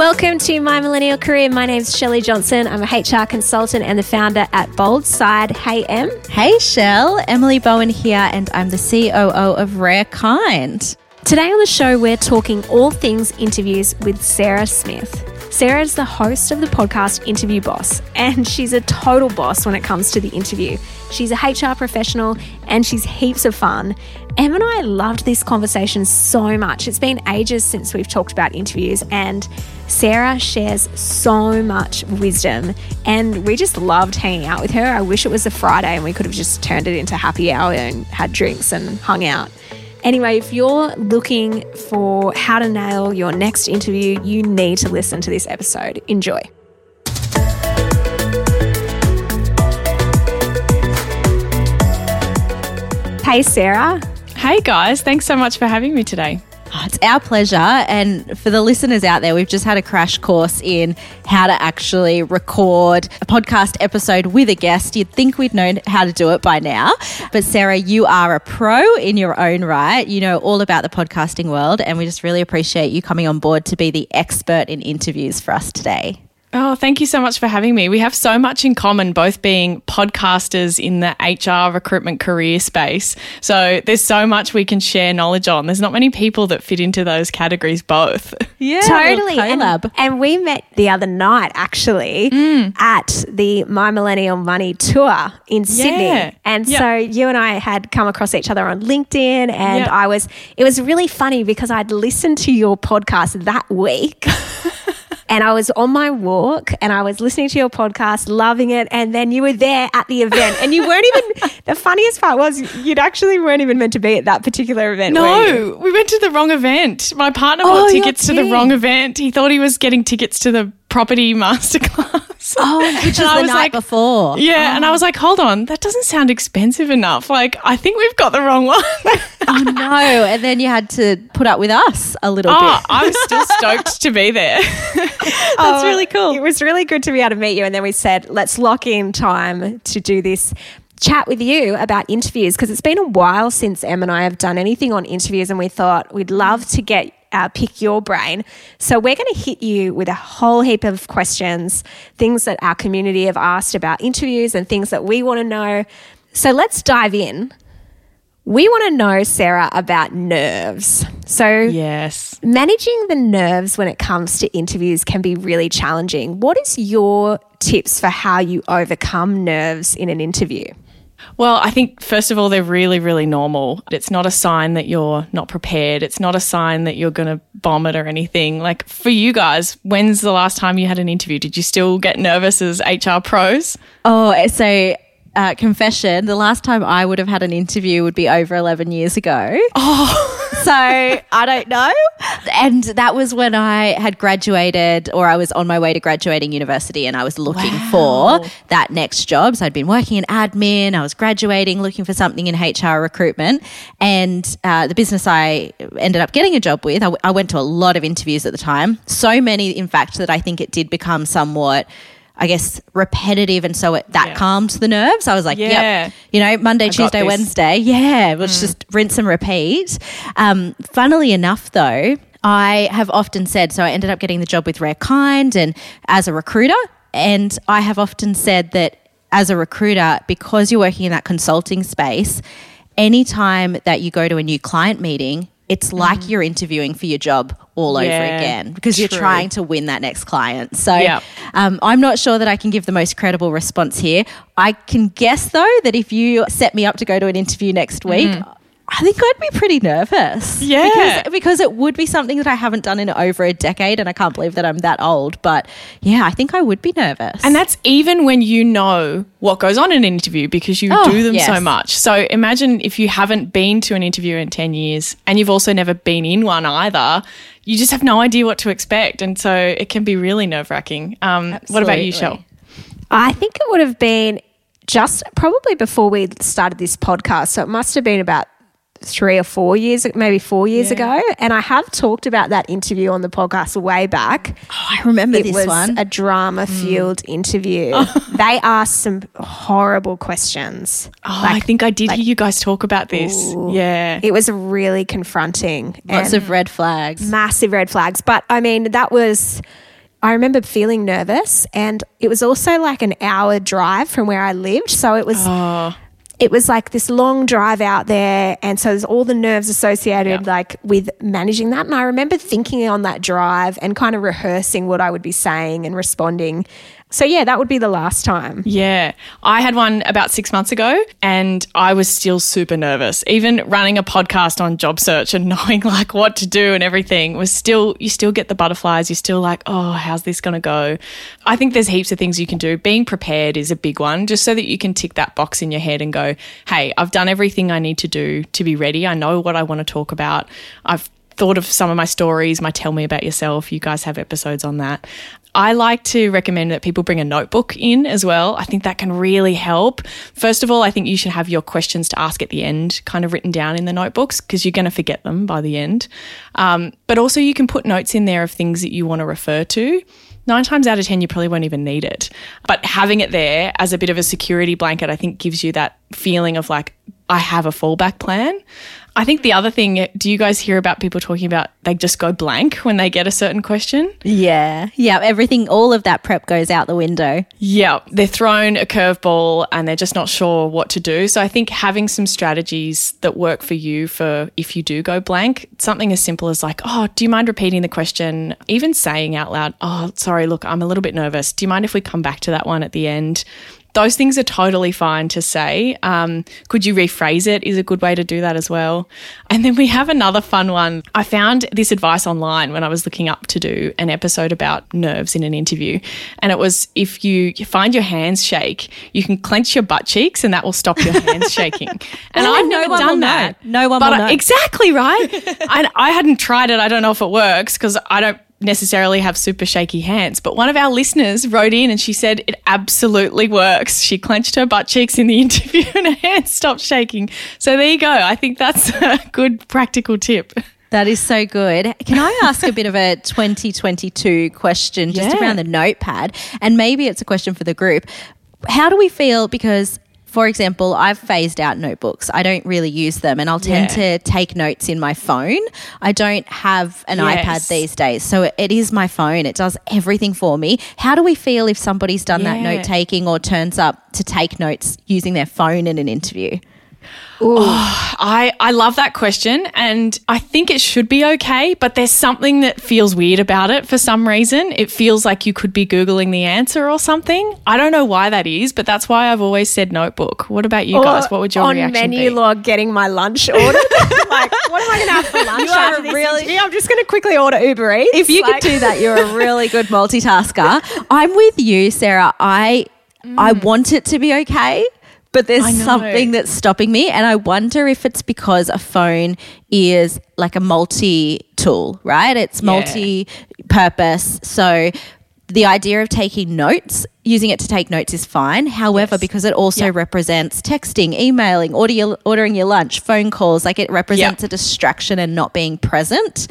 Welcome to My Millennial Career. My name's Shelley Johnson. I'm a HR consultant and the founder at Bold Side. Hey, Em. Hey, Shell. Emily Bowen here, and I'm the COO of Rare Kind. Today on the show, we're talking all things interviews with Sarah Smith. Sarah is the host of the podcast Interview Boss, and she's a total boss when it comes to the interview. She's a HR professional and she's heaps of fun. Em and I loved this conversation so much. It's been ages since we've talked about interviews, and Sarah shares so much wisdom, and we just loved hanging out with her. I wish it was a Friday and we could have just turned it into happy hour and had drinks and hung out. Anyway, if you're looking for how to nail your next interview, you need to listen to this episode. Enjoy. Hey, Sarah. Hey guys, thanks so much for having me today. Oh, it's our pleasure. And for the listeners out there, we've just had a crash course in how to actually record a podcast episode with a guest. You'd think we'd known how to do it by now. But Sarah, you are a pro in your own right. You know all about the podcasting world. And we just really appreciate you coming on board to be the expert in interviews for us today. Oh, thank you so much for having me. We have so much in common, both being podcasters in the HR recruitment career space. So there's so much we can share knowledge on. There's not many people that fit into those categories both. Yeah, totally. And, and, we met the other night actually mm. at the My Millennial Money tour in Sydney. Yeah. And yep. so you and I had come across each other on LinkedIn and yep. I was it was really funny because I'd listened to your podcast that week. and I was on my walk and I was listening to your podcast, loving it. And then you were there at the event and you weren't even, the funniest part was you'd actually weren't even meant to be at that particular event. No, we went to the wrong event. My partner bought oh, tickets to the wrong event. He thought he was getting tickets to the property masterclass. Oh, which was the was night like, before. Yeah, oh. and I oh. was like, hold on, that doesn't sound expensive enough. Like, I think we've got the wrong one. oh no! And then you had to put up with us a little oh, bit. I'm still stoked to be there. That's oh, really cool. It was really good to be able to meet you. And then we said, let's lock in time to do this chat with you about interviews because it's been a while since Em and I have done anything on interviews, and we thought we'd love to get uh, pick your brain. So we're going to hit you with a whole heap of questions, things that our community have asked about interviews, and things that we want to know. So let's dive in. We want to know, Sarah, about nerves. So, yes, managing the nerves when it comes to interviews can be really challenging. What is your tips for how you overcome nerves in an interview? Well, I think first of all, they're really, really normal. It's not a sign that you're not prepared. It's not a sign that you're going to bomb it or anything. Like for you guys, when's the last time you had an interview? Did you still get nervous as HR pros? Oh, so uh, confession, the last time I would have had an interview would be over 11 years ago. Oh. so I don't know. And that was when I had graduated or I was on my way to graduating university and I was looking wow. for that next job. So I'd been working in admin, I was graduating, looking for something in HR recruitment. And uh, the business I ended up getting a job with, I, w- I went to a lot of interviews at the time. So many, in fact, that I think it did become somewhat I guess, repetitive. And so it, that yeah. calmed the nerves. I was like, yeah. yep, you know, Monday, I Tuesday, Wednesday. Yeah, let's mm. just rinse and repeat. Um, funnily enough, though, I have often said, so I ended up getting the job with Rare Kind and as a recruiter. And I have often said that as a recruiter, because you're working in that consulting space, anytime that you go to a new client meeting, it's like mm. you're interviewing for your job all yeah, over again because true. you're trying to win that next client. So um, I'm not sure that I can give the most credible response here. I can guess though that if you set me up to go to an interview next week, mm. I think I'd be pretty nervous. Yeah. Because, because it would be something that I haven't done in over a decade and I can't believe that I'm that old. But yeah, I think I would be nervous. And that's even when you know what goes on in an interview because you Oh, do them so much. So imagine if you haven't been to an interview in 10 years and you've also never been in one either, you just have no idea what to expect. And so it can be really nerve wracking. Um, what about you, Absolutely. Shell? I think it would have been just probably before we started this podcast. So it must have been about three or four years, maybe four years ago. And I have talked about that interview on the podcast way back. Oh, I remember it this was one. a drama mm. fueled interview. Oh. they asked some horrible questions. Oh, I think I did hear you guys talk about this. Yeah. It was really confronting. Lots of red flags. massive red flags. But I mean, that was. I remember feeling nervous, and it was also like an hour drive from where I lived. So it was Oh, it was like this long drive out there and so there's all the nerves associated like with managing that. And i remember thinking on that drive and kind of rehearsing what i would be saying and responding so yeah that would be the last time Yeah. I had one about six months ago and I was still super nervous. Even running a podcast on job search and knowing like what to do and everything was still, you still get the butterflies. You're still like, oh, how's this going to go? I think there's heaps of things you can do. Being prepared is a big one, just so that you can tick that box in your head and go, hey, I've done everything I need to do to be ready. I know what I want to talk about. I've thought of some of my stories, my Tell Me About Yourself. You guys have episodes on that. I like to recommend that people bring a notebook in as well. I think that can really help. First of all, I think you should have your questions to ask at the end kind of written down in the notebooks because you're going to forget them by the end. Um, but also, you can put notes in there of things that you want to refer to. Nine times out of 10, you probably won't even need it. But having it there as a bit of a security blanket, I think gives you that feeling of like, I have a fallback plan. I think the other thing, do you guys hear about people talking about they just go blank when they get a certain question? Yeah. Yeah. Everything, all of that prep goes out the window. Yeah, they're thrown a curveball and they're just not sure what to do. So I think having some strategies that work for you for if you do go blank, something as simple as like, oh, do you mind repeating the question? Even saying out loud, oh, sorry, look, I'm a little bit nervous. Do you mind if we come back to that one at the end? Those things are totally fine to say. Um, could you rephrase it? Is a good way to do that as well. And then we have another fun one. I found this advice online when I was looking up to do an episode about nerves in an interview. And it was if you find your hands shake, you can clench your butt cheeks and that will stop your hands shaking. And Oh, I've never done know. that. No one but I- know. Exactly right. and I hadn't tried it. I don't know if it works because I don't necessarily have super shaky hands. But one of our listeners wrote in and she said it absolutely works. She clenched her butt cheeks in the interview and her hands stopped shaking. So there you go. I think that's a good practical tip. That is so good. Can I ask a bit of a 2022 question just Yeah. around the notepad? And maybe it's a question for the group. How do we feel? Because, for example, I've phased out notebooks. I don't really use them and I'll tend Yeah. to take notes in my phone. I don't have an Yes. iPad these days. So it is my phone. It does everything for me. How do we feel if somebody's done that note taking or turns up to take notes using their phone in an interview? Oh, I, I love that question and I think it should be okay, but there's something that feels weird about it for some reason. It feels like you could be Googling the answer or something. I don't know why that is, but that's why I've always said notebook. What about you guys? What would your on reaction menu be? log getting my lunch ordered like what am i going to have for lunch You are really- interview? i'm just going to quickly order uber eats if you Like- could do that, you're a really good multitasker. I'm with you, Sarah. I I mm. want it to be okay, but there's something that's stopping me, and I wonder if it's because a phone is like a multi tool, right? It's multi purpose. So the idea of taking notes, using it to take notes is fine. However, because it also represents texting, emailing, order, ordering your lunch, phone calls, like it represents Yeah. a distraction and not being present.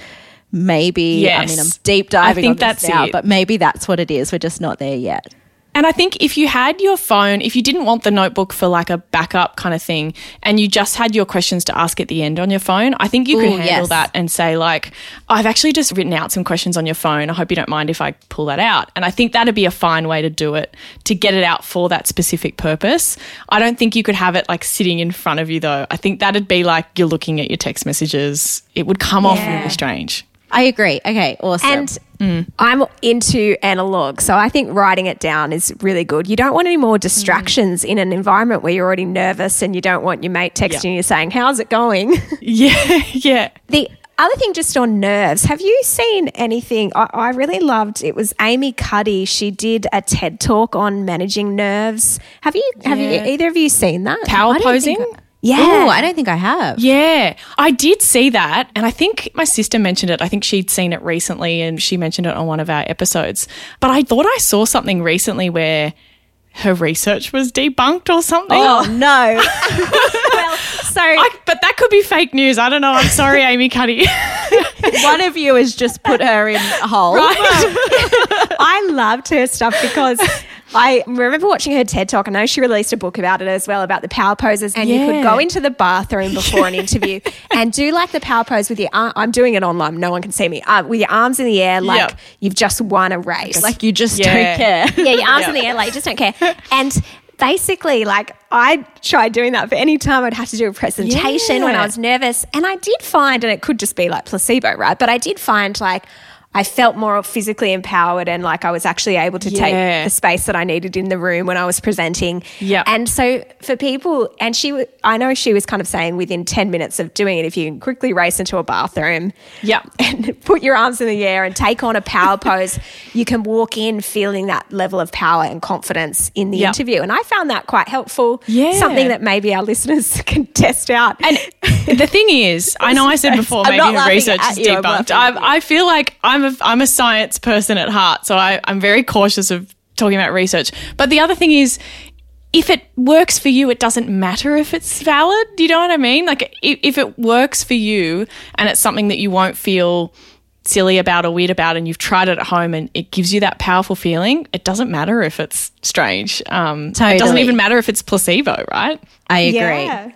Maybe I mean I'm deep diving think on this that's now, it. but maybe that's what it is. We're just not there yet. And I think if you had your phone, if you didn't want the notebook for like a backup kind of thing, and you just had your questions to ask at the end on your phone, I think you could Ooh, handle yes. that and say, like, I've actually just written out some questions on your phone. I hope you don't mind if I pull that out. And I think that'd be a fine way to do it to get it out for that specific purpose. I don't think you could have it like sitting in front of you though. I think that'd be like you're looking at your text messages. It would come off really strange. I agree. Okay, awesome. And I'm into analog, so I think writing it down is really good. You don't want any more distractions in an environment where you're already nervous and you don't want your mate texting you saying, How's it going? Yeah, yeah. the other thing, just on nerves, have you seen anything? I, I really loved it. Was Amy Cuddy? She did a TED talk on managing nerves. Have you? Have you? Either of you seen that? Power posing. think Yeah. Oh, I don't think I have. Yeah, I did see that. And I think my sister mentioned it. I think she'd seen it recently and she mentioned it on one of our episodes. But I thought I saw something recently where her research was debunked or something. Oh no. well, so I, but that could be fake news. I don't know. I'm sorry, Amy Cuddy. One of you has just put her in a hole. I loved her stuff because I remember watching her TED talk. I know she released a book about it as well about the power poses, and you could go into the bathroom before an interview and do like the power pose with your. Ar- I'm doing it online. No one can see me. Uh, with your arms in the air, like Yep. you've just won a race. Like you just Yeah. don't care. yeah, your arms in the air, like you just don't care. And basically, like I tried doing that for any time I'd have to do a presentation when I was nervous, and I did find, and it could just be like placebo, right? But I did find like. I felt more physically empowered and like I was actually able to Yeah. take the space that I needed in the room when I was presenting. Yeah. And so for people, and she, I know she was kind of saying within 10 minutes of doing it, if you can quickly race into a bathroom Yeah. and put your arms in the air and take on a power pose, you can walk in feeling that level of power and confidence in the Yeah. interview. And I found that quite helpful. Yeah. Something that maybe our listeners can test out. And the thing is, I know I said before maybe research is debunked. I, I feel like I'm a, I'm a science person at heart, so I, I'm very cautious of talking about research. But the other thing is, if it works for you, it doesn't matter if it's valid. Do you know what I mean? Like, if, if it works for you and it's something that you won't feel silly about or weird about and you've tried it at home and it gives you that powerful feeling, it doesn't matter if it's strange. Um, It doesn't even matter if it's placebo, right? I agree. Yeah.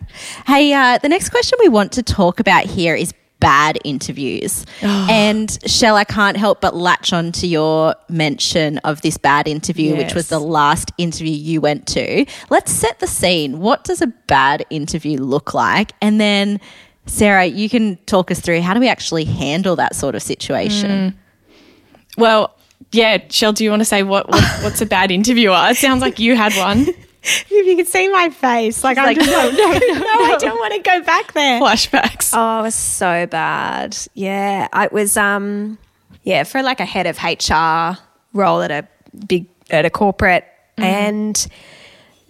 Hey, uh, the next question we want to talk about here is bad interviews. Oh. and Shell, I can't help but latch on to your mention of this bad interview, which was the last interview you went to. Let's set the scene. What does a bad interview look like? And then, Sarah, you can talk us through how do we actually handle that sort of situation? Hmm. Well, yeah, Shell, do you want to say what, what what's a bad interviewer? It sounds like you had one. if you could see my face, like, I'm like, just no, like, no, no, I don't want to go back there. Flashbacks. Oh, it was so bad. Yeah, I was um yeah, for like a head of HR role at a big at a corporate and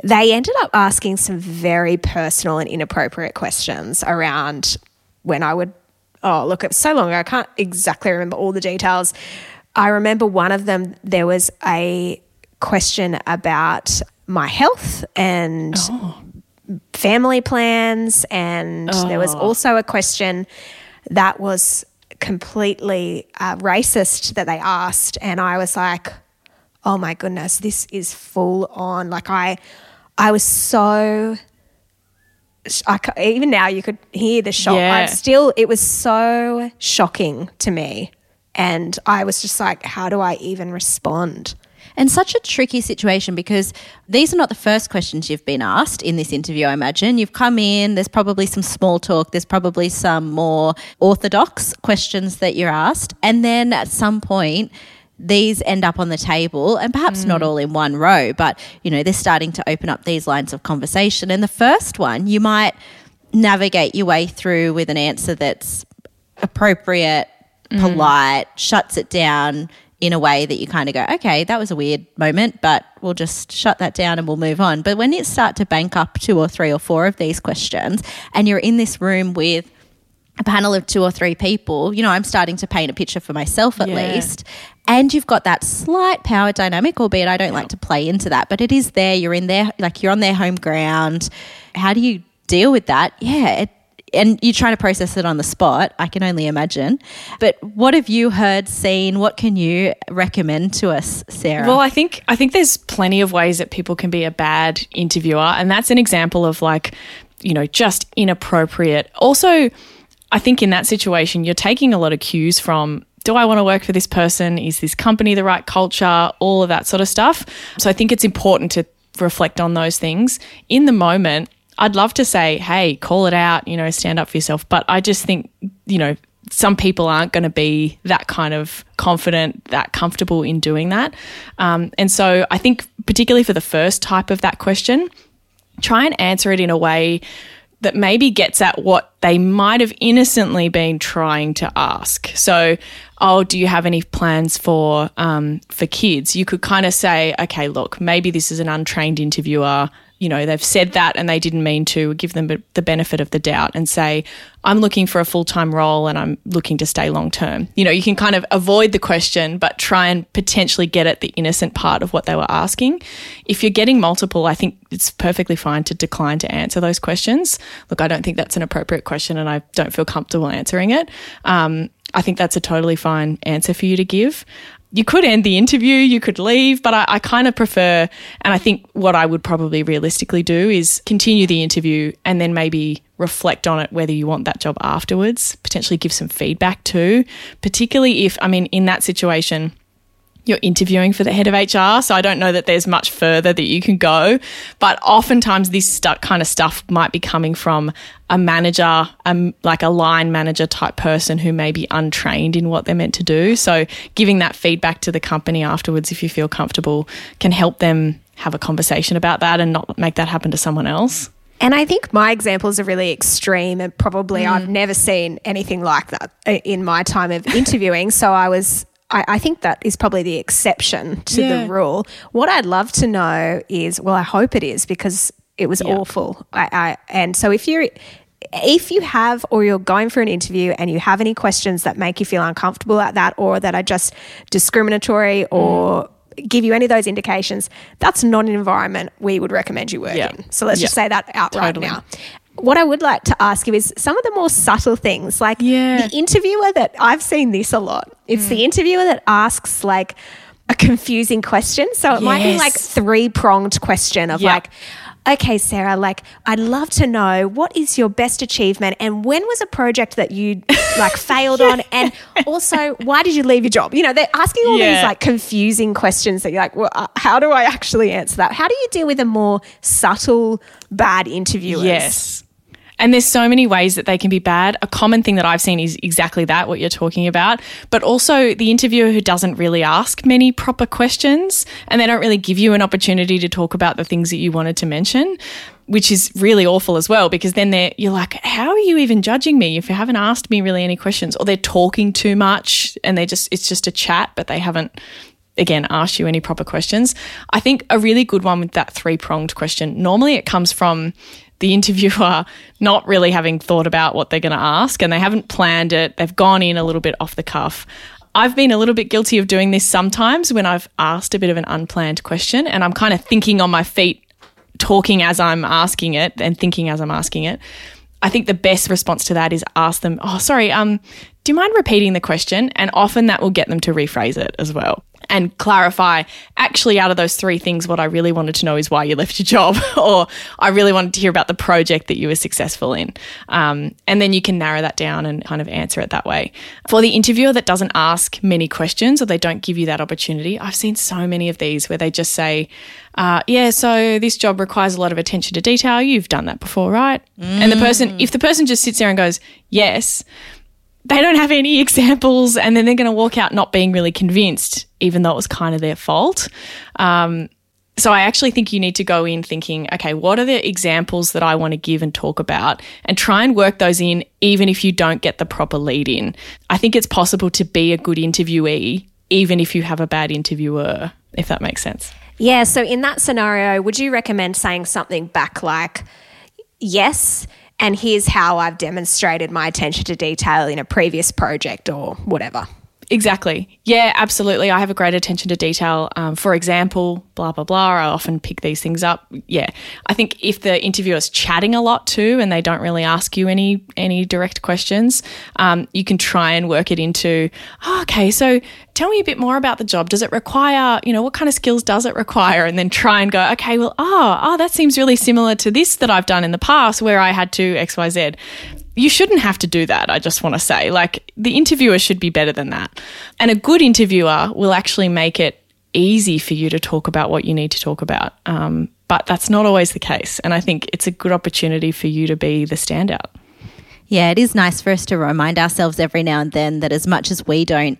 they ended up asking some very personal and inappropriate questions around when I would oh, look, it was so long ago. I can't exactly remember all the details. I remember one of them there was a question about my health and family plans and there was also a question that was completely uh, racist that they asked and i was like oh my goodness this is full on. Like i i was so I, even now you could hear the shock. Yeah. i'm still it was so shocking to me and i was just like how do i even respond And such a tricky situation because these are not the first questions you've been asked in this interview, I imagine. You've come in, there's probably some small talk, there's probably some more orthodox questions that you're asked. And then at some point, these end up on the table and perhaps not mm. all in one row, but you know, they're starting to open up these lines of conversation. And the first one, you might navigate your way through with an answer that's appropriate, mm. polite, shuts it down in a way that you kind of go, okay, that was a weird moment, but we'll just shut that down and we'll move on. But when you start to bank up two or three or four of these questions and you're in this room with a panel of two or three people, you know, I'm starting to paint a picture for myself at Yeah. least. And you've got that slight power dynamic, albeit I don't like to play into that, but it is there. You're in there, like you're on their home ground. How do you deal with that? Yeah. It, and you're trying to process it on the spot. I can only imagine. But what have you heard, seen? What can you recommend to us, Sarah? Well, I think I think there's plenty of ways that people can be a bad interviewer, and that's an example of like, you know, just inappropriate. Also, I think in that situation, you're taking a lot of cues from. Do I want to work for this person? Is this company the right culture? All of that sort of stuff. So I think it's important to reflect on those things in the moment. I'd love to say, hey, call it out, you know, stand up for yourself. But I just think, you know, some people aren't going to be that kind of confident, that comfortable in doing that. Um, and so I think, particularly for the first type of that question, try and answer it in a way that maybe gets at what they might have innocently been trying to ask. So, oh, do you have any plans for um, for kids? You could kind of say, okay, look, maybe this is an untrained interviewer you know, they've said that and they didn't mean to give them the benefit of the doubt and say, I'm looking for a full time role and I'm looking to stay long term. You know, you can kind of avoid the question, but try and potentially get at the innocent part of what they were asking. If you're getting multiple, I think it's perfectly fine to decline to answer those questions. Look, I don't think that's an appropriate question and I don't feel comfortable answering it. Um, I think that's a totally fine answer for you to give you could end the interview, you could leave, but I, I kind of prefer, and I think what I would probably realistically do is continue the interview and then maybe reflect on it whether you want that job afterwards, potentially give some feedback too, particularly if, I mean, in that situation, you're interviewing for the head of HR. So I don't know that there's much further that you can go. But oftentimes, this kind of stuff might be coming from a manager, um, like a line manager type person who may be untrained in what they're meant to do. So giving that feedback to the company afterwards, if you feel comfortable, can help them have a conversation about that and not make that happen to someone else. And I think my examples are really extreme, and probably mm. I've never seen anything like that uh, in my time of interviewing. so I was I, I, think that is probably the exception to yeah. the rule. What I'd love to know is, well, I hope it is because it was yeah. awful. I, I, and so if you're if you have or you're going for an interview and you have any questions that make you feel uncomfortable at that or that are just discriminatory or mm. give you any of those indications, that's not an environment we would recommend you work yeah. in. So let's just say that outright totally. now what I would like to ask you is some of the more subtle things, like yeah. the interviewer that I've seen this a lot. It's mm. the interviewer that asks like a confusing question. So it yes. might be like three pronged question of yep. like, okay, Sarah, like I'd love to know what is your best achievement and when was a project that you like failed yeah. on and also why did you leave your job? You know, they're asking all yeah. these like confusing questions that you're like, well, uh, how do I actually answer that? How do you deal with the more subtle bad interviewers? Yes. And there's so many ways that they can be bad. A common thing that I've seen is exactly that, what you're talking about. But also the interviewer who doesn't really ask many proper questions and they don't really give you an opportunity to talk about the things that you wanted to mention, which is really awful as well, because then you're like, how are you even judging me if you haven't asked me really any questions? Or they're talking too much and they just, it's just a chat, but they haven't again asked you any proper questions. I think a really good one with that three pronged question, normally it comes from the interviewer not really having thought about what they're going to ask and they haven't planned it. They've gone in a little bit off the cuff. I've been a little bit guilty of doing this sometimes when I've asked a bit of an unplanned question and I'm kind of thinking on my feet, talking as I'm asking it and thinking as I'm asking it. I think the best response to that is ask them, "Oh, sorry, um, do you mind repeating the question?" And often that will get them to rephrase it as well and clarify actually out of those three things what i really wanted to know is why you left your job or i really wanted to hear about the project that you were successful in um, and then you can narrow that down and kind of answer it that way for the interviewer that doesn't ask many questions or they don't give you that opportunity i've seen so many of these where they just say uh, yeah so this job requires a lot of attention to detail you've done that before right mm. and the person if the person just sits there and goes yes they don't have any examples and then they're going to walk out not being really convinced, even though it was kind of their fault. Um, so I actually think you need to go in thinking, okay, what are the examples that I want to give and talk about and try and work those in even if you don't get the proper lead in. I think it's possible to be a good interviewee even if you have a bad interviewer, if that makes sense. Yeah, so in that scenario, would you recommend saying something back like, yes, and here's how I've demonstrated my attention to detail in a previous project or whatever. Exactly. Yeah, absolutely. I have a great attention to detail. Um, for example, blah, blah, blah. I often pick these things up. Yeah. I think if the interviewer's chatting a lot too and they don't really ask you any any direct questions, um, you can try and work it into, oh, okay, so tell me a bit more about the job. Does it require, you know, what kind of skills does it require? And then try and go, okay, well, oh, oh, that seems really similar to this that I've done in the past where I had to XYZ you shouldn't have to do that. I just want to say, like, the interviewer should be better than that. And a good interviewer will actually make it easy for you to talk about what you need to talk about. Um, but that's not always the case. And I think it's a good opportunity for you to be the standout. Yeah, it is nice for us to remind ourselves every now and then that as much as we don't,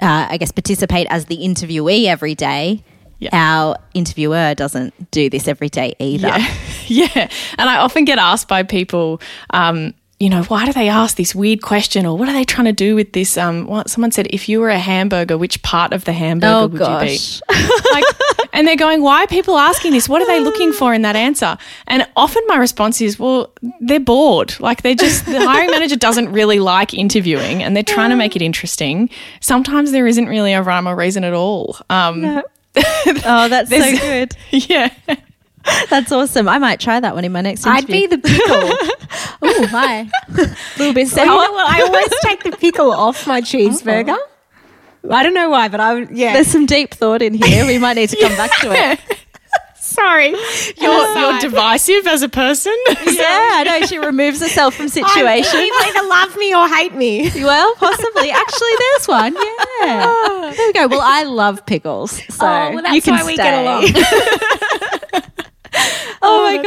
uh, I guess, participate as the interviewee every day, Yeah. our interviewer doesn't do this every day either. Yeah. yeah. And I often get asked by people, um, you know, why do they ask this weird question or what are they trying to do with this? Um, what, someone said, if you were a hamburger, which part of the hamburger Oh, would gosh. you be? like, and they're going, why are people asking this? What are they looking for in that answer? And often my response is, well, they're bored. Like they just, the hiring manager doesn't really like interviewing and they're trying to make it interesting. Sometimes there isn't really a rhyme or reason at all. Um, Oh, that's so good. yeah. That's awesome. I might try that one in my next I'd be the pickle. Oh, hi. little bit sour. You know what? I always take the pickle off my cheeseburger. Uh-huh. I don't know why, but I would, yeah. There's some deep thought in here. We might need to come back to it. Sorry. You're, uh, you're divisive as a person. Yeah, I know. She removes herself from situations. You either love me or hate me. Well, possibly. Actually, there's one. Yeah. There we go. Well, I love pickles, so Oh, well, that's you can why we stay. get along.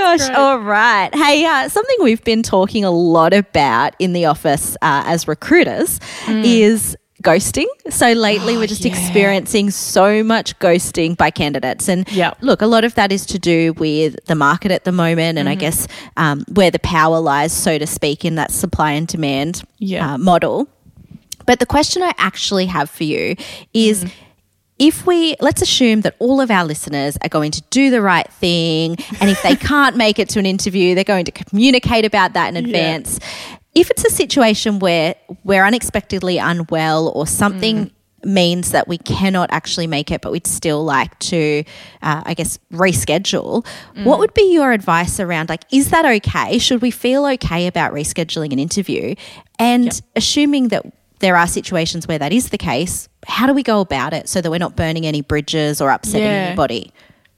Oh, gosh! All right. Hey, uh, something we've been talking a lot about in the office uh, as recruiters is ghosting. So lately, we're just experiencing so much ghosting by candidates, and Yep. look, a lot of that is to do with the market at the moment, and I guess um, where the power lies, so to speak, in that supply and demand Yeah. uh, model. But the question I actually have for you is if we let's assume that all of our listeners are going to do the right thing and if they can't make it to an interview they're going to communicate about that in advance. If it's a situation where we're unexpectedly unwell or something means that we cannot actually make it but we'd still like to uh, i guess reschedule what would be your advice around like is that okay? Should we feel okay about rescheduling an interview? And assuming that there are situations where that is the case. How do we go about it so that we're not burning any bridges or upsetting Yeah. anybody?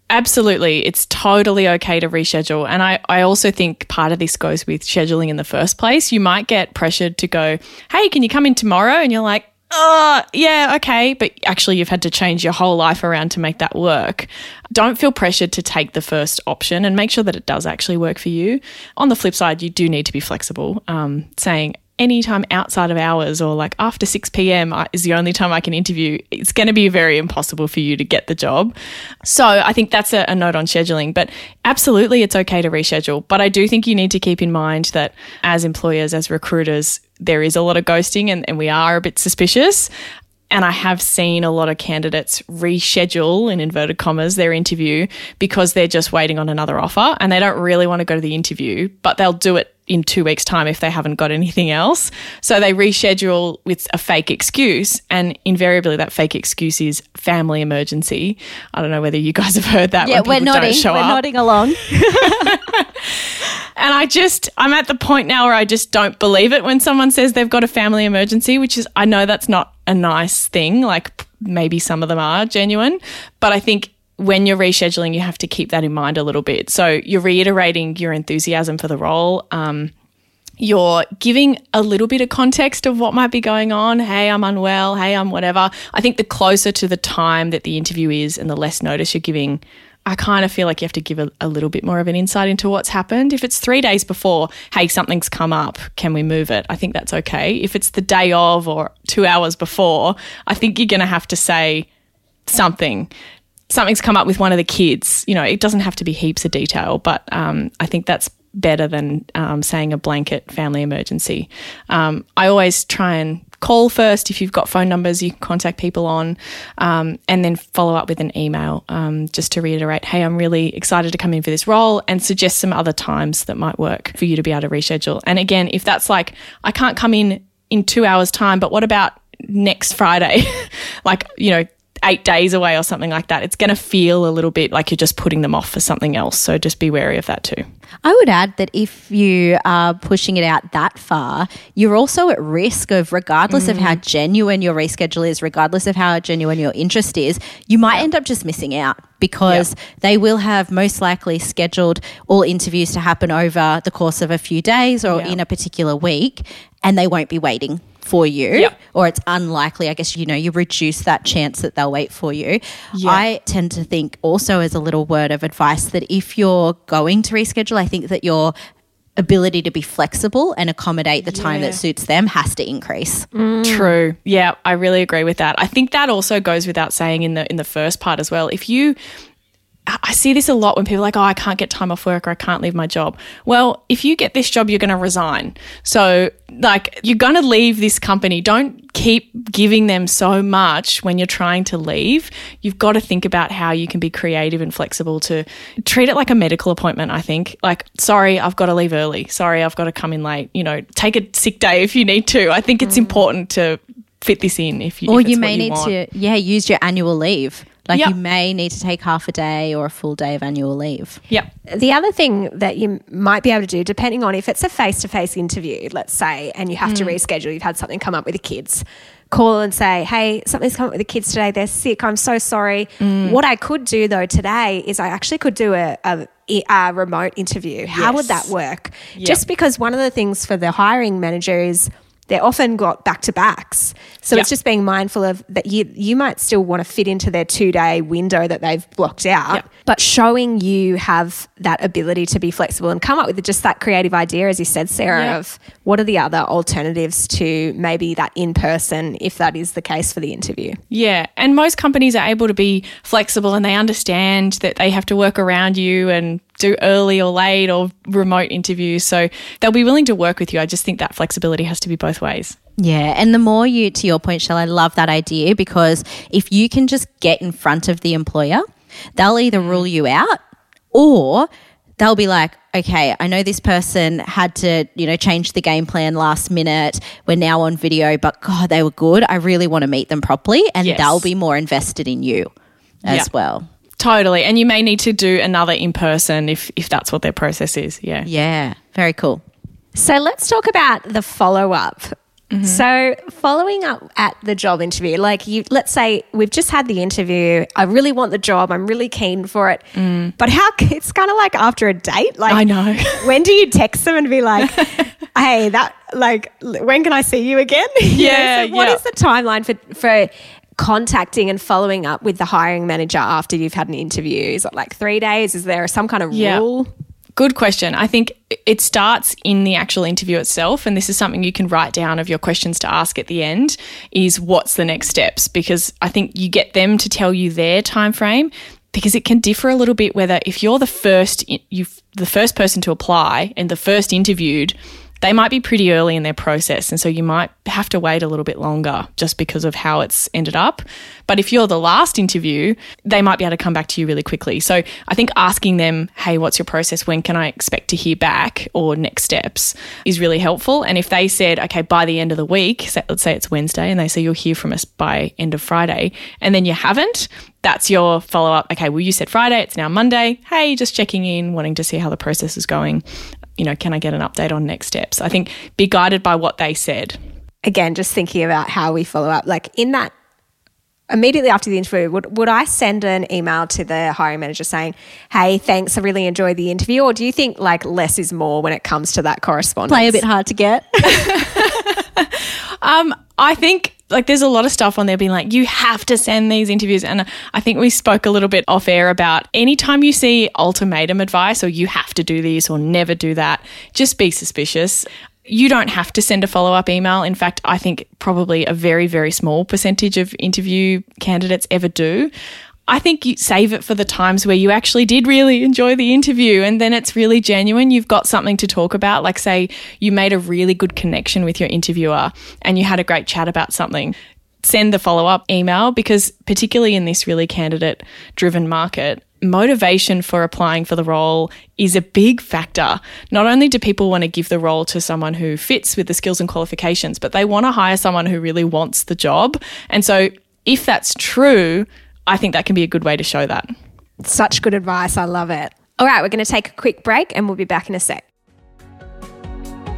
Absolutely. It's totally okay to reschedule. And I, I also think part of this goes with scheduling in the first place. You might get pressured to go, hey, can you come in tomorrow? And you're like, oh, yeah, okay. But actually, you've had to change your whole life around to make that work. Don't feel pressured to take the first option and make sure that it does actually work for you. On the flip side, you do need to be flexible, um, saying, anytime outside of hours or like after 6 p.m. Is the only time I can interview, it's going to be very impossible for you to get the job. So I think that's a, a note on scheduling. But absolutely, it's okay to reschedule. But I do think you need to keep in mind that as employers, as recruiters, there is a lot of ghosting and, and we are a bit suspicious. And I have seen a lot of candidates reschedule, in inverted commas, their interview because they're just waiting on another offer and they don't really want to go to the interview, but they'll do it in two weeks' time if they haven't got anything else. So they reschedule with a fake excuse. And invariably, that fake excuse is family emergency. I don't know whether you guys have heard that. Yeah, when we're nodding. show We're up. nodding along. And I just, I'm at the point now where I just don't believe it when someone says they've got a family emergency, which is, I know that's not a nice thing. Like maybe some of them are genuine, but I think when you're rescheduling, you have to keep that in mind a little bit. So you're reiterating your enthusiasm for the role. Um, you're giving a little bit of context of what might be going on. Hey, I'm unwell. Hey, I'm whatever. I think the closer to the time that the interview is and the less notice you're giving, I kind of feel like you have to give a, a little bit more of an insight into what's happened. If it's three days before, hey, something's come up, can we move it? I think that's okay. If it's the day of or two hours before, I think you're going to have to say something. Something's come up with one of the kids. You know, it doesn't have to be heaps of detail, but um, I think that's better than um, saying a blanket family emergency. Um, I always try and call first. If you've got phone numbers, you can contact people on, um, and then follow up with an email um, just to reiterate, hey, I'm really excited to come in for this role and suggest some other times that might work for you to be able to reschedule. And again, if that's like, I can't come in in two hours' time, but what about next Friday? like, you know, eight days away or something like that, it's going to feel a little bit like you're just putting them off for something else. So just be wary of that too. I would add that if you are pushing it out that far, you're also at risk of, regardless of how mm. genuine your reschedule is, regardless of how genuine your interest is, you might end up just missing out because they will have most likely scheduled all interviews to happen over the course of a few days or Yeah. in a particular week, and they won't be waiting for you Yep. or it's unlikely i guess you know you reduce that chance that they'll wait for you i tend to think also as a little word of advice that if you're going to reschedule i think that you're ability to be flexible and accommodate the time Yeah. that suits them has to increase. Mm. True. Yeah, I really agree with that. I think that also goes without saying in the in the first part as well. If you I see this a lot when people are like, oh, I can't get time off work or I can't leave my job. Well, if you get this job, you're going to resign. So, like, you're going to leave this company. Don't keep giving them so much when you're trying to leave. You've got to think about how you can be creative and flexible to treat it like a medical appointment, I think. Like, sorry, I've got to leave early. Sorry, I've got to come in late. You know, take a sick day if you need to. I think it's mm. important to fit this in if you Or if you may need want. to, yeah, use your annual leave. Like Yep. you may need to take half a day or a full day of annual leave. Yep. The other thing that you might be able to do, depending on if it's a face to face interview, let's say, and you have to mm. reschedule, you've had something come up with the kids, call and say, hey, something's come up with the kids today. They're sick. I'm so sorry. Mm. What I could do though today is I actually could do a, a, a remote interview. How would that Yes. work? Just because one of the things for the hiring manager is they're often got back to backs. So Yep. it's just being mindful of that you you might still want to fit into their two day window that they've blocked out, Yep. but showing you have that ability to be flexible and come up with just that creative idea, as you said, Sarah, Yep. of what are the other alternatives to maybe that in person, if that is the case for the interview. Yeah, and most companies are able to be flexible and they understand that they have to work around you and do early or late or remote interviews. So they'll be willing to work with you. I just think that flexibility has to be both ways. Yeah, and the more you, to your point, Shell, I love that idea because if you can just get in front of the employer, they'll either rule you out or they'll be like, okay, I know this person had to, you know, change the game plan last minute. We're now on video, but God, they were good. I really want to meet them properly. And Yes. they'll be more invested in you as Yeah. well. Totally. And you may need to do another in person if, if that's what their process is. Yeah. Yeah, very cool. So let's talk about the follow up. Mm-hmm. So, following up at the job interview, like you, let's say we've just had the interview. I really want the job. I'm really keen for it. Mm. But how? It's kind of like after a date. Like I know. when do you text them and be like, "Hey, that like when can I see you again?" You know, Yeah, so what yeah. is the timeline for for contacting and following up with the hiring manager after you've had an interview? Is it like three days? Is there some kind of Yeah. rule? Good question. I think it starts in the actual interview itself, and this is something you can write down of your questions to ask at the end. Is what's the next steps? Because I think you get them to tell you their time frame, because it can differ a little bit. Whether if you're the first, you the first person to apply and the first interviewed, they might be pretty early in their process. And so you might have to wait a little bit longer just because of how it's ended up. But if you're the last interview, they might be able to come back to you really quickly. So I think asking them, hey, what's your process? When can I expect to hear back or next steps is really helpful. And if they said, okay, by the end of the week, so let's say it's Wednesday, and they say you'll hear from us by end of Friday, and then you haven't, that's your follow up. Okay, well, you said Friday, it's now Monday. Hey, just checking in, wanting to see how the process is going. You know, can I get an update on next steps? I think be guided by what they said. again, just thinking about how we follow up, like in that immediately after the interview, would, would I send an email to the hiring manager saying, Hey, thanks, I really enjoyed the interview? Or do you think like less is more when it comes to that correspondence? Play a bit hard to get. Um, I think like there's a lot of stuff on there being like you have to send these interviews, and I think we spoke a little bit off air about anytime you see ultimatum advice or you have to do this or never do that, just be suspicious. You don't have to send a follow up email. In fact, I think probably a very, very small percentage of interview candidates ever do. I think you save it for the times where you actually did really enjoy the interview and then it's really genuine. You've got something to talk about. Like, say, you made a really good connection with your interviewer and you had a great chat about something. Send the follow up email because, particularly in this really candidate driven market, motivation for applying for the role is a big factor. Not only do people want to give the role to someone who fits with the skills and qualifications, but they want to hire someone who really wants the job. And so, if that's true, I think that can be a good way to show that. Such good advice. I love it. All right, we're going to take a quick break and we'll be back in a sec.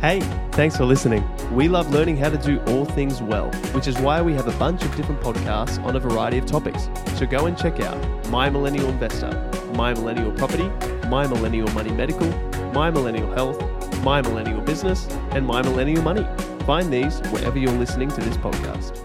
Hey, thanks for listening. We love learning how to do all things well, which is why we have a bunch of different podcasts on a variety of topics. So go and check out My Millennial Investor, My Millennial Property, My Millennial Money Medical, My Millennial Health, My Millennial Business, and My Millennial Money. Find these wherever you're listening to this podcast.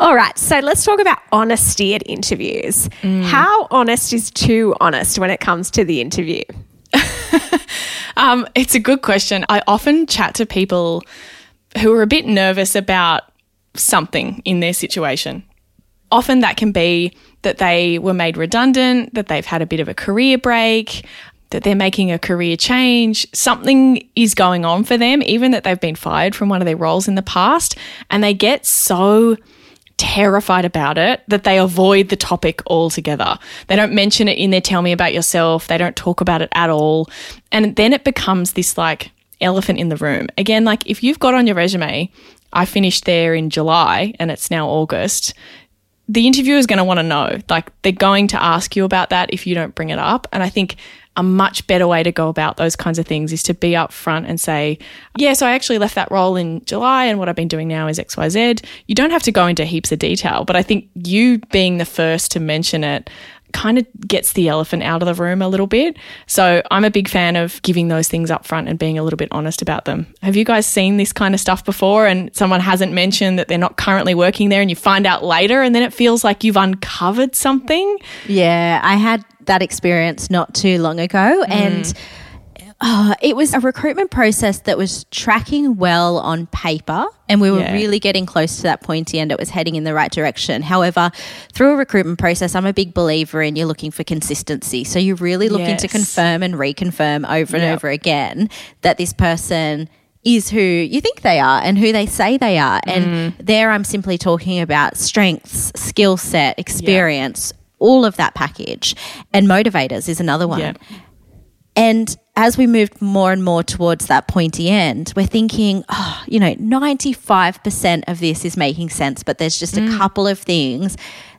All right, so let's talk about honesty at interviews. How honest is too honest when it comes to the interview? Um, it's a good question. I often chat to people who are a bit nervous about something in their situation. Often that can be that they were made redundant, that they've had a bit of a career break, that they're making a career change. Something is going on for them, even that they've been fired from one of their roles in the past. And they get so terrified about it that they avoid the topic altogether. They don't mention it in their tell me about yourself. They don't talk about it at all. And then it becomes this like elephant in the room. Again, like if you've got on your resume, I finished there in July and it's now August, the interviewer is going to want to know. Like they're going to ask you about that if you don't bring it up. And I think a much better way to go about those kinds of things is to be upfront and say, yeah, so I actually left that role in July and what I've been doing now is XYZ. You don't have to go into heaps of detail, but I think you being the first to mention it kind of gets the elephant out of the room a little bit. So I'm a big fan of giving those things up front and being a little bit honest about them. Have you guys seen this kind of stuff before and someone hasn't mentioned that they're not currently working there and you find out later and then it feels like you've uncovered something? Yeah, I had that experience not too long ago, and mm. Uh, it was a recruitment process that was tracking well on paper, and we were Yeah. really getting close to that pointy end. It was heading in the right direction. However, through a recruitment process, I'm a big believer in you're looking for consistency. So you're really looking to confirm and reconfirm over and Yep. over again that this person is who you think they are and who they say they are. And Mm. there I'm simply talking about strengths, skill set, experience, all of that package. And motivators is another one. Yeah. And as we moved more and more towards that pointy end, we're thinking, oh, you know, 95% of this is making sense, but there's just a mm. couple of things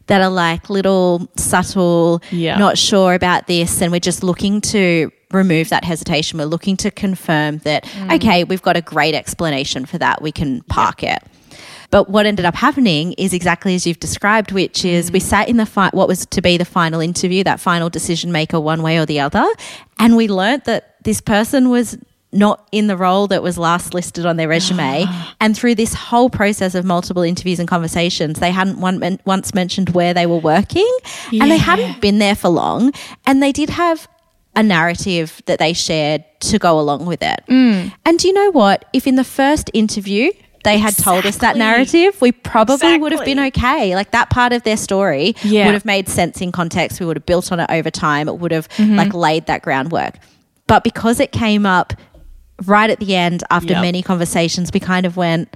that are like little subtle, Yeah. not sure about this. And we're just looking to remove that hesitation. We're looking to confirm that, mm. okay, we've got a great explanation for that. We can park it. But what ended up happening is exactly as you've described, which is we mm. sat in the fi- what was to be the final interview, that final decision maker, one way or the other, and we learnt that this person was not in the role that was last listed on their resume. and through this whole process of multiple interviews and conversations, they hadn't one once mentioned where they were working, and they hadn't been there for long, and they did have a narrative that they shared to go along with it. Mm. And do you know what? If in the first interview they had told us that narrative, we probably would have been okay. Like that part of their story Yeah. would have made sense in context. We would have built on it over time. It would have Mm-hmm. like laid that groundwork. But because it came up right at the end after Yep. many conversations, we kind of went,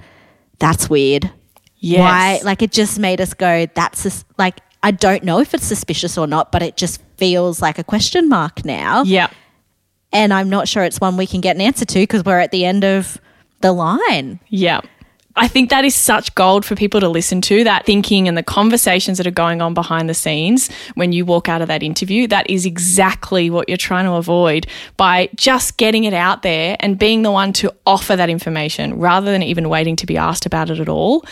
that's weird. Yes. Why? Like it just made us go, that's sus- like, I don't know if it's suspicious or not, but it just feels like a question mark now. Yeah. And I'm not sure it's one we can get an answer to because we're at the end of the line. Yeah. I think that is such gold for people to listen to that thinking and the conversations that are going on behind the scenes when you walk out of that interview. That is exactly what you're trying to avoid by just getting it out there and being the one to offer that information rather than even waiting to be asked about it at all.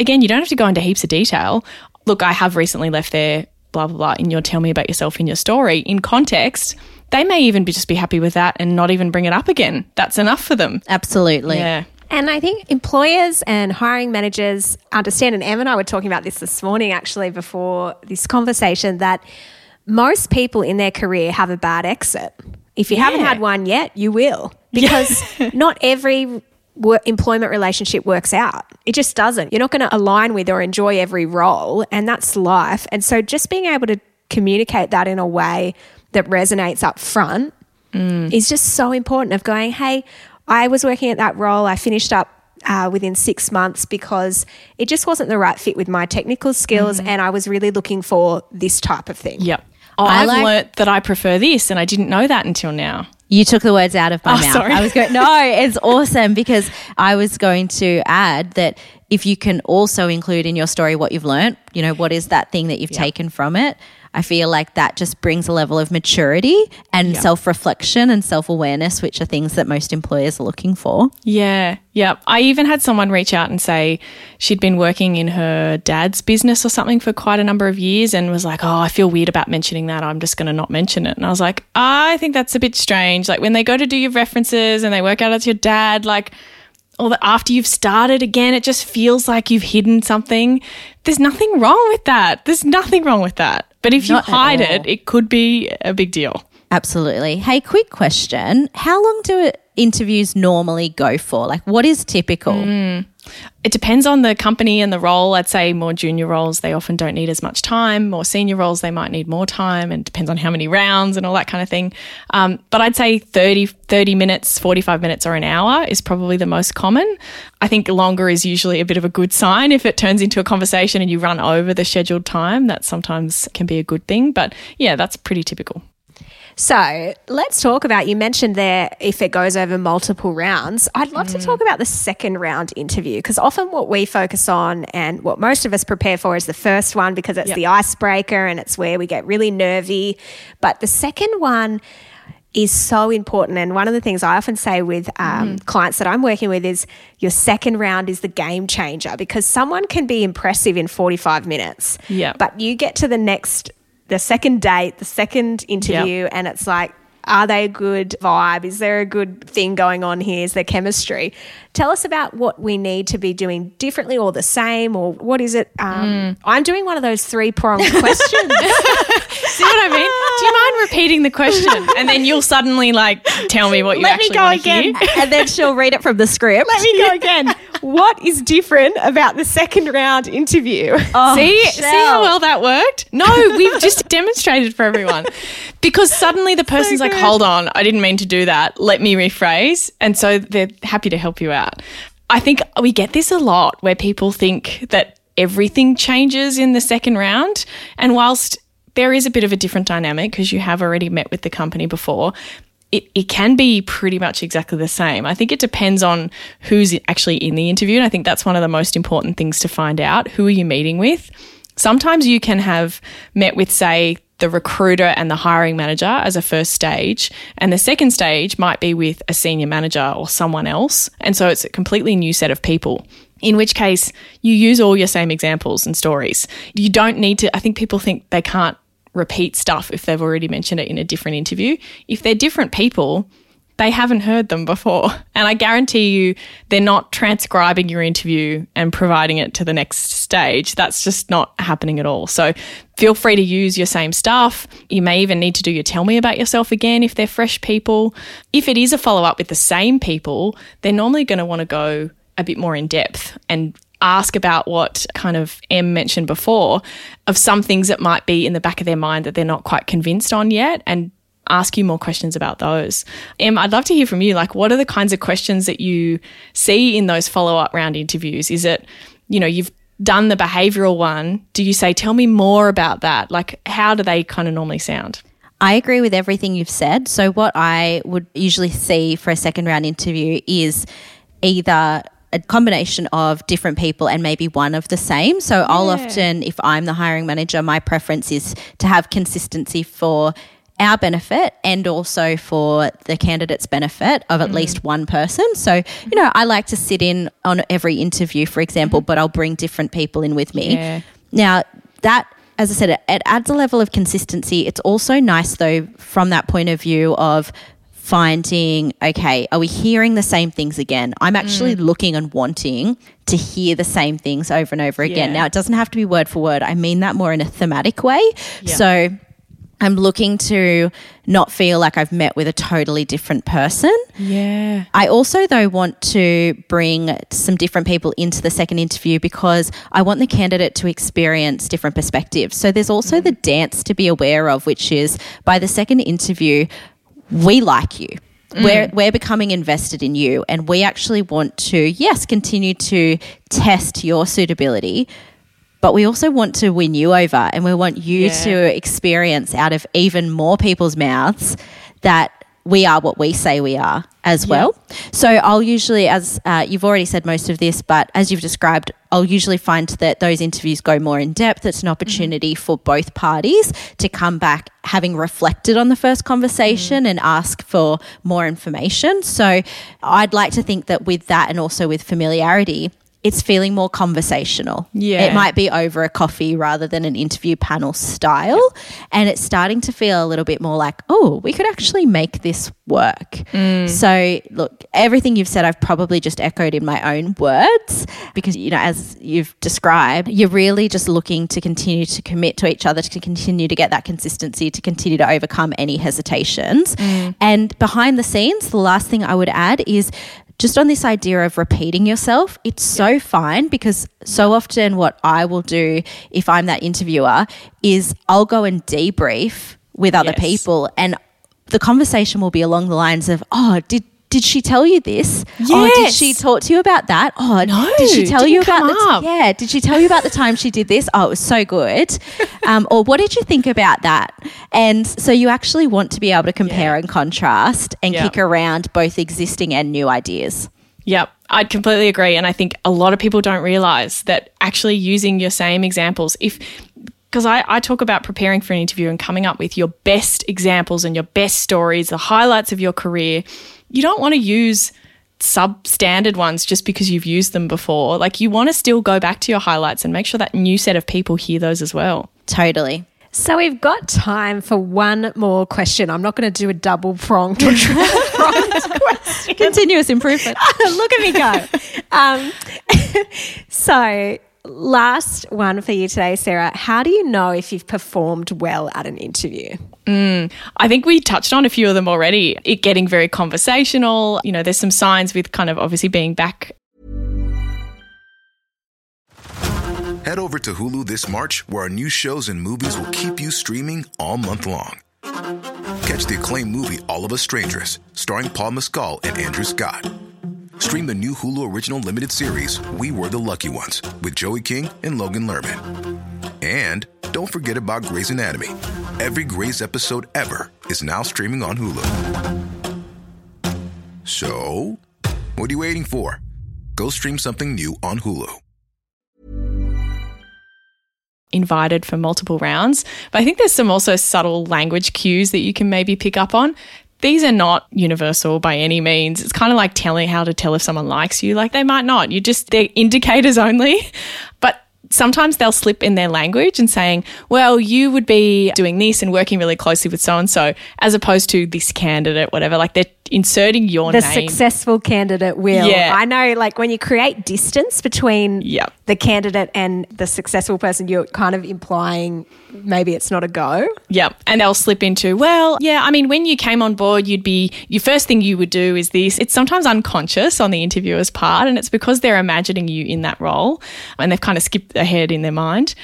Again, you don't have to go into heaps of detail. Look, I have recently left there, blah, blah, blah, in your tell me about yourself in your story. In context, they may even be, just be happy with that and not even bring it up again. That's enough for them. Absolutely. Yeah. And I think employers and hiring managers understand, and Em and I were talking about this this morning actually before this conversation, that most people in their career have a bad exit. If you haven't had one yet, you will. Because not every employment relationship works out. It just doesn't. You're not going to align with or enjoy every role, and that's life. And so just being able to communicate that in a way that resonates up front mm. is just so important of going, hey, I was working at that role, I finished up uh, within six months because it just wasn't the right fit with my technical skills, and I was really looking for this type of thing. Yep. Oh, I I've like- learnt that I prefer this, and I didn't know that until now. You took the words out of my Oh, mouth. sorry. I was going, no, it's awesome because I was going to add that if you can also include in your story what you've learned, you know, what is that thing that you've taken from it? I feel like that just brings a level of maturity and self reflection and self awareness, which are things that most employers are looking for. Yeah, yeah. I even had someone reach out and say she'd been working in her dad's business or something for quite a number of years and was like, Oh, I feel weird about mentioning that. I'm just going to not mention it. And I was like, I think that's a bit strange. Like when they go to do your references and they work out it's your dad, like, or that after you've started again, it just feels like you've hidden something. There's nothing wrong with that. There's nothing wrong with that. But if you Not at hide it, it could be a big deal. Absolutely. Hey, quick question. How long do interviews normally go for? Like, what is typical? Hmm. It depends on the company and the role. I'd say more junior roles, they often don't need as much time. More senior roles, they might need more time and depends on how many rounds and all that kind of thing. Um, but I'd say 30, 30 minutes, 45 minutes, or an hour is probably the most common. I think longer is usually a bit of a good sign. If it turns into a conversation and you run over the scheduled time, that sometimes can be a good thing. But yeah, that's pretty typical. So let's talk about. You mentioned there if it goes over multiple rounds. I'd love to talk about the second round interview because often what we focus on and what most of us prepare for is the first one because it's the icebreaker and it's where we get really nervy. But the second one is so important. And one of the things I often say with um, clients that I'm working with is your second round is the game changer because someone can be impressive in 45 minutes. Yeah. But you get to the next, the second date, the second interview, and it's like, are they a good vibe? Is there a good thing going on here? Is there chemistry? Tell us about what we need to be doing differently or the same, or what is it? Um, I'm doing one of those three pronged questions. See what I mean? Do you mind repeating the question? And then you'll suddenly like tell me what you Let me actually go want to again. hear. and then she'll read it from the script. Let me go again. what is different about the second round interview? see, see how well that worked? No, we've just demonstrated for everyone. Because suddenly the person's like, hold on, I didn't mean to do that. Let me rephrase. And so they're happy to help you out. I think we get this a lot where people think that everything changes in the second round. And whilst there is a bit of a different dynamic because you have already met with the company before, it, it can be pretty much exactly the same. I think it depends on who's actually in the interview. And I think that's one of the most important things to find out. Who are you meeting with? Sometimes you can have met with, say, the recruiter and the hiring manager as a first stage. And the second stage might be with a senior manager or someone else. And so it's a completely new set of people. In which case, you use all your same examples and stories. You don't need to, I think people think they can't repeat stuff if they've already mentioned it in a different interview. If they're different people, they haven't heard them before. And I guarantee you, they're not transcribing your interview and providing it to the next stage. That's just not happening at all. So feel free to use your same stuff. You may even need to do your tell me about yourself again if they're fresh people. If it is a follow up with the same people, they're normally going to want to go a bit more in depth and ask about what kind of Em mentioned before of some things that might be in the back of their mind that they're not quite convinced on yet and ask you more questions about those. Em, I'd love to hear from you. Like, what are the kinds of questions that you see in those follow up round interviews? Is it, you know, you've done the behavioral one. Do you say, tell me more about that? Like, how do they kind of normally sound? I agree with everything you've said. So, what I would usually see for a second round interview is either a combination of different people and maybe one of the same. So, I'll often, if I'm the hiring manager, my preference is to have consistency for our benefit and also for the candidate's benefit of at mm. least one person. So, you know, I like to sit in on every interview, for example, mm-hmm. but I'll bring different people in with me. Yeah. Now, that, as I said, it, it adds a level of consistency. It's also nice, though, from that point of view of finding, okay, are we hearing the same things again? I'm actually mm. looking and wanting to hear the same things over and over again. Yeah. Now, it doesn't have to be word for word. I mean that more in a thematic way. So, I'm looking to not feel like I've met with a totally different person. Yeah. I also, though, want to bring some different people into the second interview because I want the candidate to experience different perspectives. So there's also mm-hmm. the dance to be aware of, which is by the second interview, we like you. Mm. We're, we're becoming invested in you, and we actually want to, yes, continue to test your suitability, but we also want to win you over and we want you Yeah. to experience out of even more people's mouths that we are what we say we are as well. So I'll usually, as uh, you've already said most of this, but as you've described, I'll usually find that those interviews go more in depth. It's an opportunity for both parties to come back having reflected on the first conversation and ask for more information. So I'd like to think that with that and also with familiarity, it's feeling more conversational. Yeah. It might be over a coffee rather than an interview panel style. And it's starting to feel a little bit more like, oh, we could actually make this work. Mm. So, look, everything you've said, I've probably just echoed in my own words because, you know, as you've described, you're really just looking to continue to commit to each other, to continue to get that consistency, to continue to overcome any hesitations. Mm. And behind the scenes, the last thing I would add is just on this idea of repeating yourself, it's so fine because so often what I will do if I'm that interviewer is I'll go and debrief with other Yes. people and the conversation will be along the lines of, oh, did did she tell you this? Oh, did she talk to you about that? Oh, No, did she tell you about the up. yeah? Did she tell you about the time she did this? Oh, it was so good. Um, or what did you think about that? And so you actually want to be able to compare and contrast and Yeah. kick around both existing and new ideas. Yep, I'd completely agree. And I think a lot of people don't realize that actually using your same examples, if because I, I talk about preparing for an interview and coming up with your best examples and your best stories, the highlights of your career, you don't want to use substandard ones just because you've used them before. Like you want to still go back to your highlights and make sure that new set of people hear those as well. Totally. So we've got time for one more question. I'm not going to do a double pronged or triple pronged question. Continuous improvement. Look at me go. Um, so, last one for you today, Sarah. How do you know if you've performed well at an interview? Mm. I think we touched on a few of them already. It getting very conversational. You know, there's some signs with kind of obviously being back Head over to Hulu this March, where our new shows and movies will keep you streaming all month long. Catch the acclaimed movie All of Us Strangers, starring Paul Mescal and Andrew Scott. Stream the new Hulu original limited series We Were the Lucky Ones with Joey King and Logan Lerman. And don't forget about Grey's Anatomy. Every Grey's episode ever is now streaming on Hulu. So, what are you waiting for? Go stream something new on Hulu. invited for multiple rounds. But I think there's some also subtle language cues that you can maybe pick up on. These are not universal by any means. It's kind of like telling how to tell if someone likes you. Like they might not. You just, they're indicators only. But sometimes they'll slip in their language and saying, well, you would be doing this and working really closely with so and so, as opposed to this candidate, whatever. Like they're inserting your name. The name. successful candidate will. Yeah. I know, like when you create distance between Yep. the candidate and the successful person, you're kind of implying maybe it's not a go. Yeah. And they'll slip into, well, yeah, I mean, when you came on board, you'd be, your first thing you would do is this. It's sometimes unconscious on the interviewer's part, and it's because they're imagining you in that role and they've kind of skipped ahead in their mind.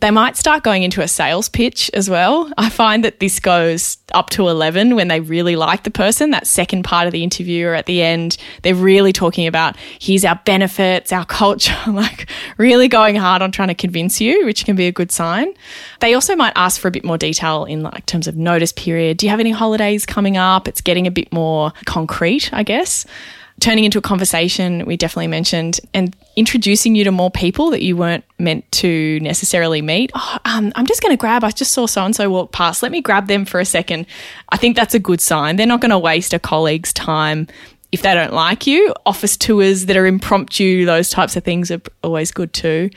They might start going into a sales pitch as well. I find that this goes up to 11 when they really like the person, that second part of the interview or at the end, they're really talking about here's our benefits, our culture, like really going hard on trying to convince you, which can be a good sign. They also might ask for a bit more detail in like terms of notice period. Do you have any holidays coming up? It's getting a bit more concrete, I guess. Turning into a conversation, we definitely mentioned, and introducing you to more people that you weren't meant to necessarily meet. Oh, um, I'm just going to grab, I just saw so and so walk past. Let me grab them for a second. I think that's a good sign. They're not going to waste a colleague's time if they don't like you. Office tours that are impromptu, those types of things are always good too.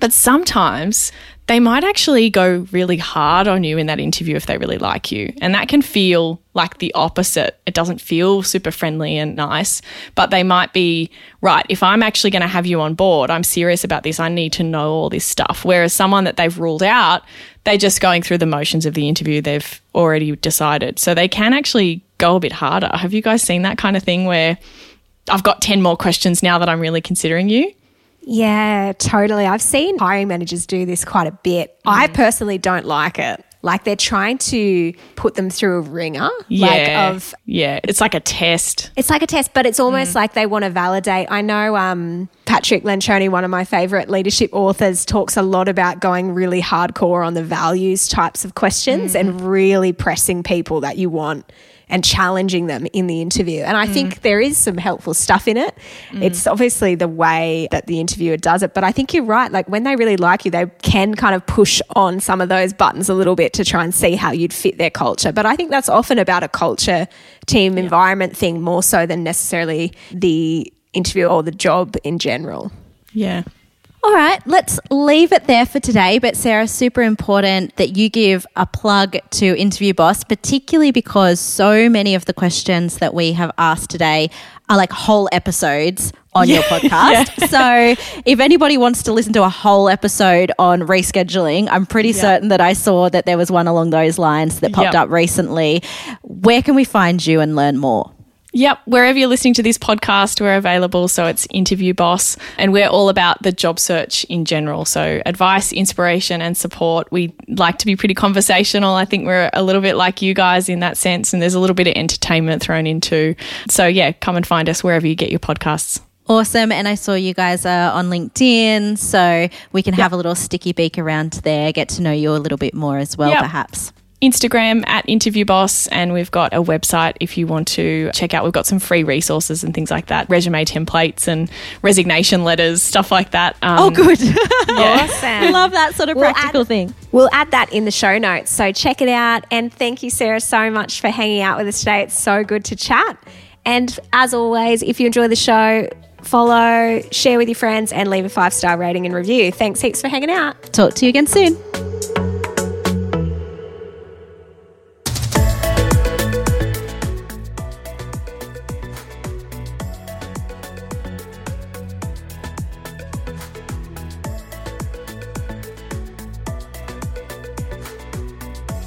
But sometimes they might actually go really hard on you in that interview if they really like you. And that can feel like the opposite. It doesn't feel super friendly and nice, but they might be right. If I'm actually going to have you on board, I'm serious about this. I need to know all this stuff. Whereas someone that they've ruled out, they're just going through the motions of the interview. They've already decided. So they can actually go a bit harder. Have you guys seen that kind of thing where I've got 10 more questions now that I'm really considering you? Yeah, totally. I've seen hiring managers do this quite a bit. I mm. personally don't like it. Like they're trying to put them through a ringer. Yeah. Like of yeah. It's like a test. it's like a test, but it's almost mm. like they want to validate. I know um, Patrick Lencioni, one of my favorite leadership authors, talks a lot about going really hardcore on the values types of questions mm. and really pressing people that you want and challenging them in the interview. And I mm. think there is some helpful stuff in it. Mm. It's obviously the way that the interviewer does it, but I think you're right. Like when they really like you, they can kind of push on some of those buttons a little bit to try and see how you'd fit their culture. But I think that's often about a culture, team, environment thing more so than necessarily the interview or the job in general. Yeah. All right, let's leave it there for today. But Sarah, super important that you give a plug to Interview Boss, particularly because so many of the questions that we have asked today are like whole episodes on your podcast. So if anybody wants to listen to a whole episode on rescheduling, I'm pretty certain that I saw that there was one along those lines that popped Yep. up recently. Where can we find you and learn more? Yep, wherever you're listening to this podcast, we're available. So it's Interview Boss, and we're all about the job search in general. So advice, inspiration, and support. We like to be pretty conversational. I think we're a little bit like you guys in that sense, and there's a little bit of entertainment thrown into. So yeah, come and find us wherever you get your podcasts. Awesome. And I saw you guys are on LinkedIn, so we can have a little sticky beak around there, get to know you a little bit more as well, Yep. perhaps. Instagram at Interview Boss, and we've got a website if you want to check out. We've got some free resources and things like that, resume templates and resignation letters, stuff like that. Um, Oh, good. Awesome. We love that sort of We'll practical add- thing. We'll add that in the show notes. So check it out. And thank you, Sarah, so much for hanging out with us today. It's so good to chat. And as always, if you enjoy the show, follow, share with your friends, and leave a five star rating and review. Thanks heaps for hanging out. Talk to you again soon.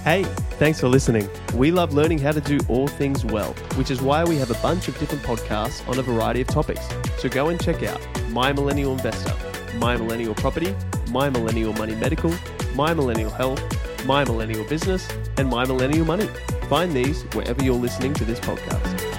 Hey, thanks for listening. We love learning how to do all things well, which is why we have a bunch of different podcasts on a variety of topics. So go and check out My Millennial Investor, My Millennial Property, My Millennial Money Medical, My Millennial Health, My Millennial Business, and My Millennial Money. Find these wherever you're listening to this podcast.